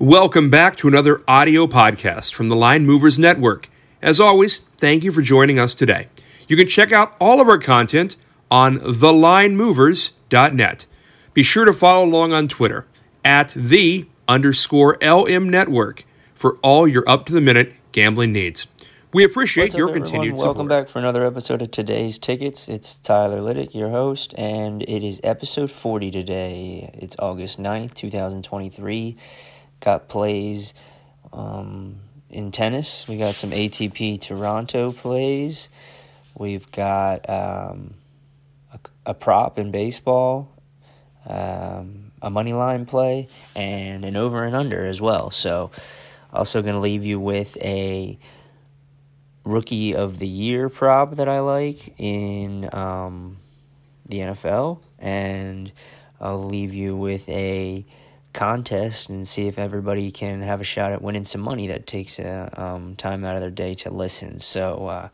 Welcome back to another audio podcast from the Line Movers Network. As always, thank you for joining us today. You can check out all of our content on thelinemovers.net. Be sure to follow along on Twitter at the underscore LM Network for all your up to the minute gambling needs. We appreciate What's up, your everyone? continued Welcome support. back for another episode of today's tickets. It's Tyler Liddick, your host, and it is episode 40 today. It's August 9th, 2023. Got plays um, in tennis. We got some ATP Toronto plays. We've got um, a, a prop in baseball, um, a money line play, and an over and under as well. So, also going to leave you with a rookie of the year prop that I like in um, the NFL, and I'll leave you with a contest and see if everybody can have a shot at winning some money that takes a, um, time out of their day to listen. So, uh,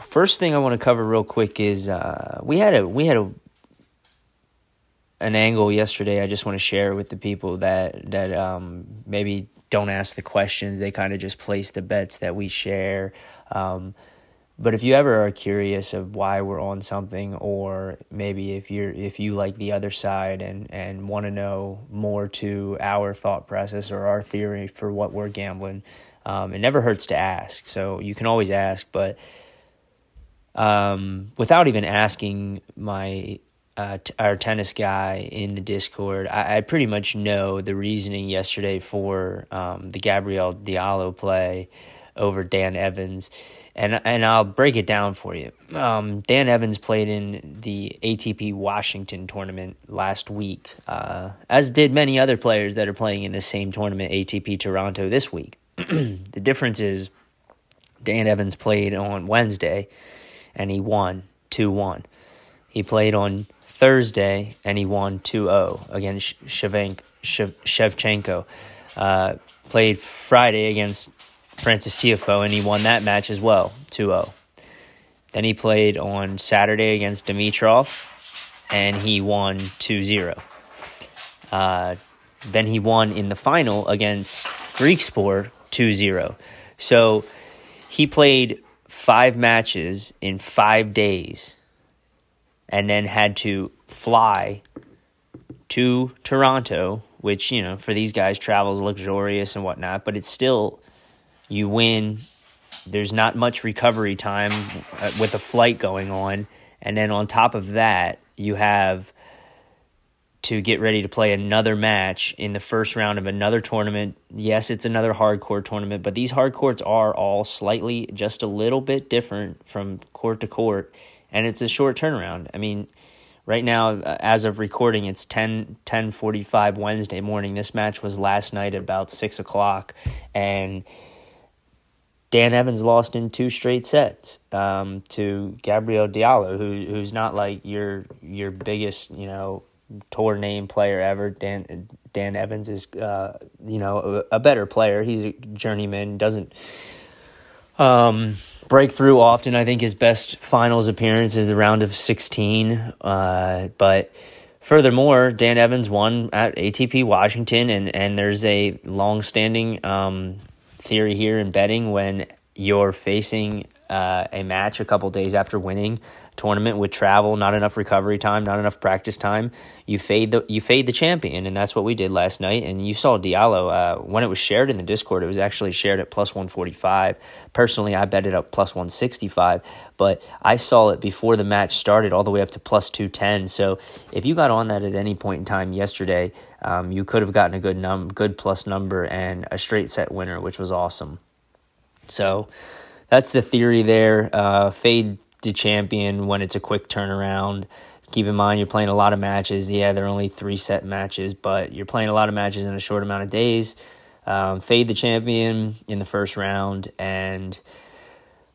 first thing I want to cover real quick is uh, we had a we had a an angle yesterday I just want to share with the people that that um, maybe don't ask the questions. They kind of just place the bets that we share. Um, but if you ever are curious of why we're on something, or maybe if you're if you like the other side and and want to know more to our thought process or our theory for what we're gambling, um, it never hurts to ask. So you can always ask, but um, without even asking my uh, t- our tennis guy in the Discord, I, I pretty much know the reasoning yesterday for um, the Gabriel Diallo play over Dan Evans, and and I'll break it down for you. Um, Dan Evans played in the ATP Washington tournament last week, uh, as did many other players that are playing in the same tournament, ATP Toronto, this week. the difference is Dan Evans played on Wednesday, and he won two one. He played on Thursday and he won 2-0 against Shevenk, Shevchenko. Uh, played Friday against Frances Tiafoe and he won that match as well, 2-0. Then he played on Saturday against Dimitrov and he won 2-0. Uh, then he won in the final against Griekspoor 2-0. So he played five matches in five days and then had to fly to Toronto, which, you know, for these guys, travel's luxurious and whatnot, but it's still, you win. There's not much recovery time uh, with a flight going on. And then on top of that, you have to get ready to play another match in the first round of another tournament. Yes, it's another hard court tournament, but these hard courts are all slightly just a little bit different from court to court, and it's a short turnaround. I mean, right now, uh, as of recording, it's 10, 10.45 Wednesday morning. This match was last night at about 6 o'clock, and Dan Evans lost in two straight sets um, to Gabriel Diallo, who who's not like your your biggest, you know, tour name player ever. Dan Dan Evans is uh, you know a, a, better player. He's a journeyman. Doesn't um, break through often. I think his best finals appearance is the round of sixteen. Uh, but furthermore, Dan Evans won at ATP Washington, and and there's a long standing um, theory here in betting when you're facing uh, a match a couple days after winning tournament with travel, not enough recovery time, not enough practice time, you fade the you fade the champion, and that's what we did last night. And you saw Diallo uh, when it was shared in the Discord. It was actually shared at plus one forty five. Personally, I bet it up plus one sixty five, but I saw it before the match started, all the way up to plus two ten. So if you got on that at any point in time yesterday, um, you could have gotten a good num good plus number and a straight set winner, which was awesome. So that's the theory there. Uh, fade the champion when it's a quick turnaround. Keep in mind you're playing a lot of matches. Yeah, they're only three set matches, but you're playing a lot of matches in a short amount of days. Um, fade the champion in the first round, and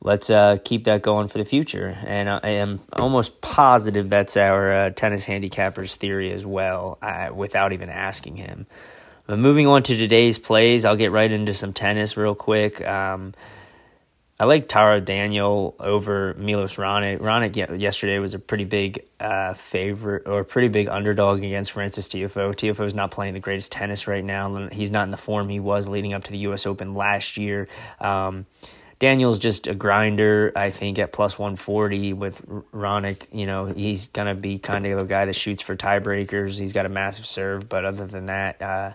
let's uh, keep that going for the future. And I am almost positive that's our uh, tennis handicappers theory as well, uh, without even asking him. But moving on to today's plays, I'll get right into some tennis real quick. Um, I like Taro Daniel over Milos Raonic. Raonic yesterday was a pretty big uh, favorite or pretty big underdog against Frances Tiafoe. Tiafoe is not playing the greatest tennis right now. He's not in the form he was leading up to the U.S. Open last year. Um, Daniel's just a grinder, I think, at plus 140 with Raonic. You know, he's going to be kind of a guy that shoots for tiebreakers. He's got a massive serve, but other than that, uh,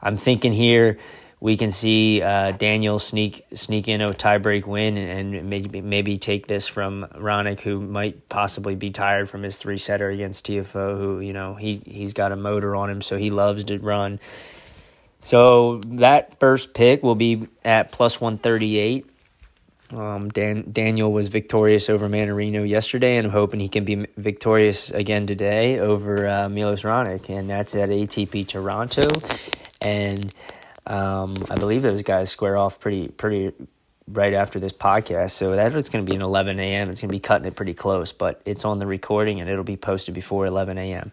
I'm thinking here we can see uh, Daniel sneak sneak in a tiebreak win and, maybe maybe take this from Raonic, who might possibly be tired from his three setter against Tiafoe, who you know he he's got a motor on him, so he loves to run. So that first pick will be at plus one thirty eight. Um, Dan, Daniel was victorious over Mannarino yesterday, and I'm hoping he can be victorious again today over uh, Milos Raonic, and that's at ATP Toronto. And um, I believe those guys square off pretty pretty right after this podcast. So that it's going to be an 11 a.m. It's going to be cutting it pretty close, but it's on the recording and it'll be posted before 11 a.m.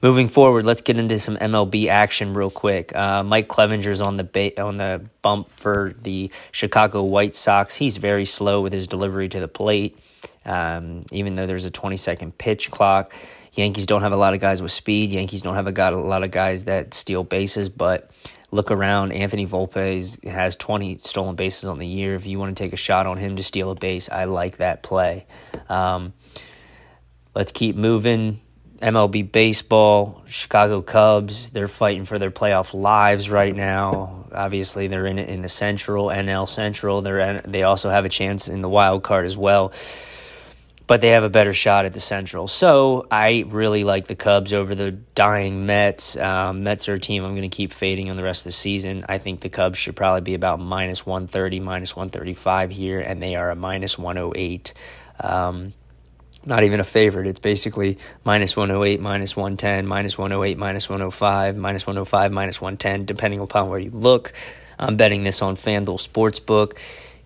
Moving forward, let's get into some MLB action real quick. Uh, Mike Clevinger's on the ba- on the bump for the Chicago White Sox. He's very slow with his delivery to the plate, um, even though there's a 20 second pitch clock. Yankees don't have a lot of guys with speed. Yankees don't have a, got a lot of guys that steal bases, but look around. Anthony Volpe has 20 stolen bases on the year. If you want to take a shot on him to steal a base, I like that play. Um, let's keep moving. MLB baseball, Chicago Cubs, they're fighting for their playoff lives right now. Obviously, they're in it in the Central, NL Central. They're they also have a chance in the wild card as well but they have a better shot at the Central. So I really like the Cubs over the dying Mets. Um, Mets are a team I'm going to keep fading on the rest of the season. I think the Cubs should probably be about minus 130, minus 135 here, and they are a minus 108. Um, not even a favorite. It's basically minus 108, minus 110, minus 108, minus 105, minus 105, minus 110, depending upon where you look. I'm betting this on FanDuel Sportsbook.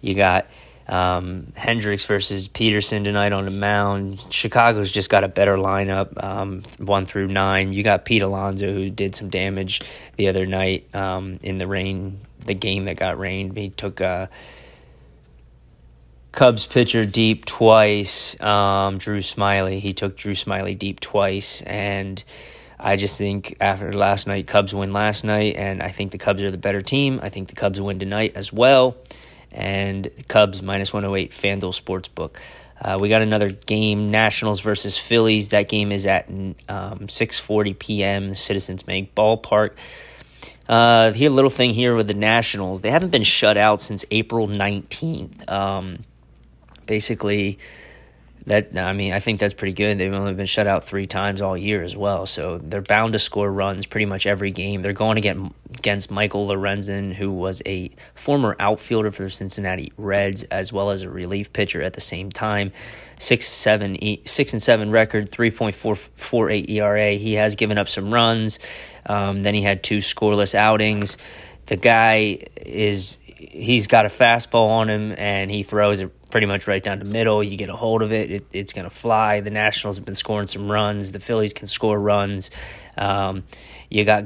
You got um, Hendricks versus Peterson tonight on the mound. Chicago's just got a better lineup, um, one through nine. You got Pete Alonso, who did some damage the other night um, in the rain, the game that got rained. He took a Cubs pitcher deep twice. Um, Drew Smyly, he took Drew Smyly deep twice, and I just think after last night, Cubs win last night, and I think the Cubs are the better team. I think the Cubs win tonight as well and Cubs minus 108 FanDuel Sportsbook. Uh, we got another game, Nationals versus Phillies. That game is at um, 6:40 p.m. Citizens Bank Ballpark. Uh, here, a little thing here with the Nationals, they haven't been shut out since April 19th. Um, basically, that I mean, I think that's pretty good. They've only been shut out three times all year as well, so they're bound to score runs pretty much every game. They're going to get against Michael Lorenzen, who was a former outfielder for the Cincinnati Reds, as well as a relief pitcher at the same time. Six seven six and seven record, three point four four eight ERA. He has given up some runs. Um, then he had two scoreless outings. The guy is he's got a fastball on him and he throws it pretty much right down the middle. You get a hold of it, it it's going to fly. The Nationals have been scoring some runs. The Phillies can score runs. Um, you got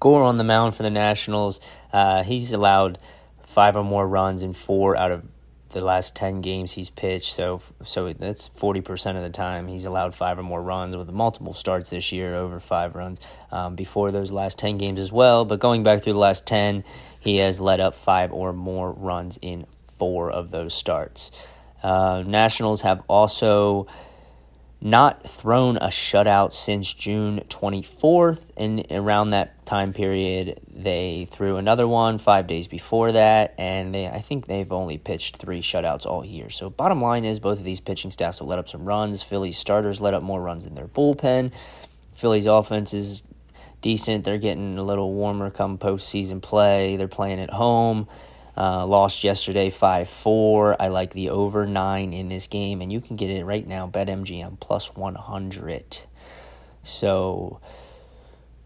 Gore on the mound for the Nationals. Uh, he's allowed five or more runs in four out of the last 10 games he's pitched so so that's 40% of the time he's allowed five or more runs with multiple starts this year over five runs um, before those last 10 games as well but going back through the last 10 he has led up five or more runs in four of those starts. Uh, Nationals have also not thrown a shutout since June 24th, and around that time period, they threw another one five days before that, and they I think they've only pitched three shutouts all year. So, bottom line is, both of these pitching staffs have let up some runs. Phillies starters let up more runs in their bullpen. Phillies offense is decent. They're getting a little warmer come postseason play. They're playing at home. Uh, lost yesterday 5 4. I like the over 9 in this game, and you can get it right now. BetMGM plus 100. So,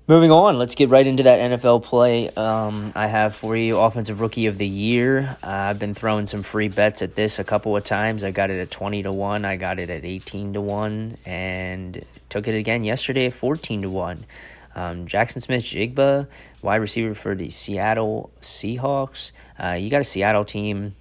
moving on, let's get right into that NFL play. Um, I have for you Offensive Rookie of the Year. Uh, I've been throwing some free bets at this a couple of times. I got it at 20 to 1, I got it at 18 to 1, and took it again yesterday at 14 to 1. Um, Jaxon Smith-Njigba, wide receiver for the Seattle Seahawks. Uh, you got a Seattle team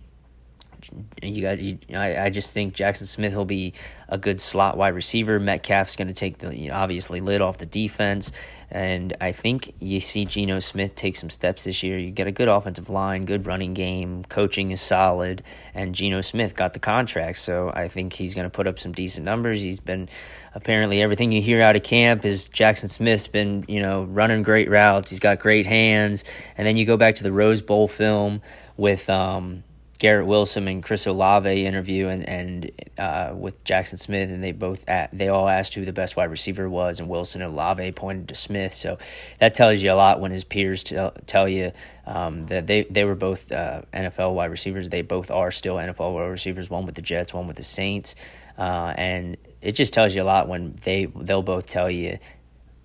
you got. You, I, I just think Jaxon Smith will be a good slot wide receiver. Metcalf's going to take the you know, obviously lid off the defense, and I think you see Geno Smith take some steps this year. You get a good offensive line, good running game, coaching is solid, and Geno Smith got the contract, so I think he's going to put up some decent numbers. He's been apparently everything you hear out of camp is Jaxon Smith's been you know running great routes. He's got great hands, and then you go back to the Rose Bowl film with. Um, Garrett Wilson and Chris Olave interview and and uh, with Jaxon Smith, and they both at, they all asked who the best wide receiver was, and Wilson and Olave pointed to Smith. So that tells you a lot when his peers tell, tell you um, that they they were both uh, NFL wide receivers. They both are still NFL wide receivers. One with the Jets, one with the Saints, uh, and it just tells you a lot when they they'll both tell you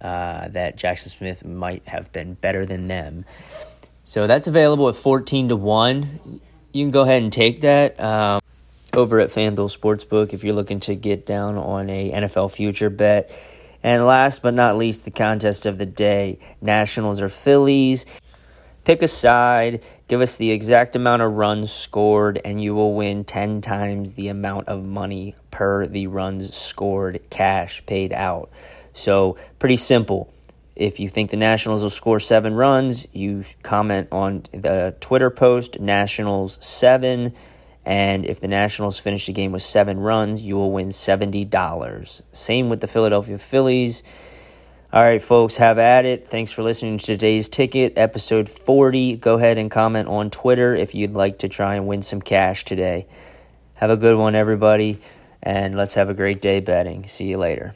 uh, that Jackson Smith might have been better than them. So that's available at fourteen to one you can go ahead and take that um, over at FanDuel Sportsbook if you're looking to get down on a NFL future bet. And last but not least, the contest of the day Nationals or Phillies. Pick a side, give us the exact amount of runs scored, and you will win 10 times the amount of money per the runs scored, cash paid out. So, pretty simple. If you think the Nationals will score seven runs, you comment on the Twitter post Nationals seven. And if the Nationals finish the game with seven runs, you will win $70. Same with the Philadelphia Phillies. All right, folks, have at it. Thanks for listening to today's ticket, episode 40. Go ahead and comment on Twitter if you'd like to try and win some cash today. Have a good one, everybody, and let's have a great day betting. See you later.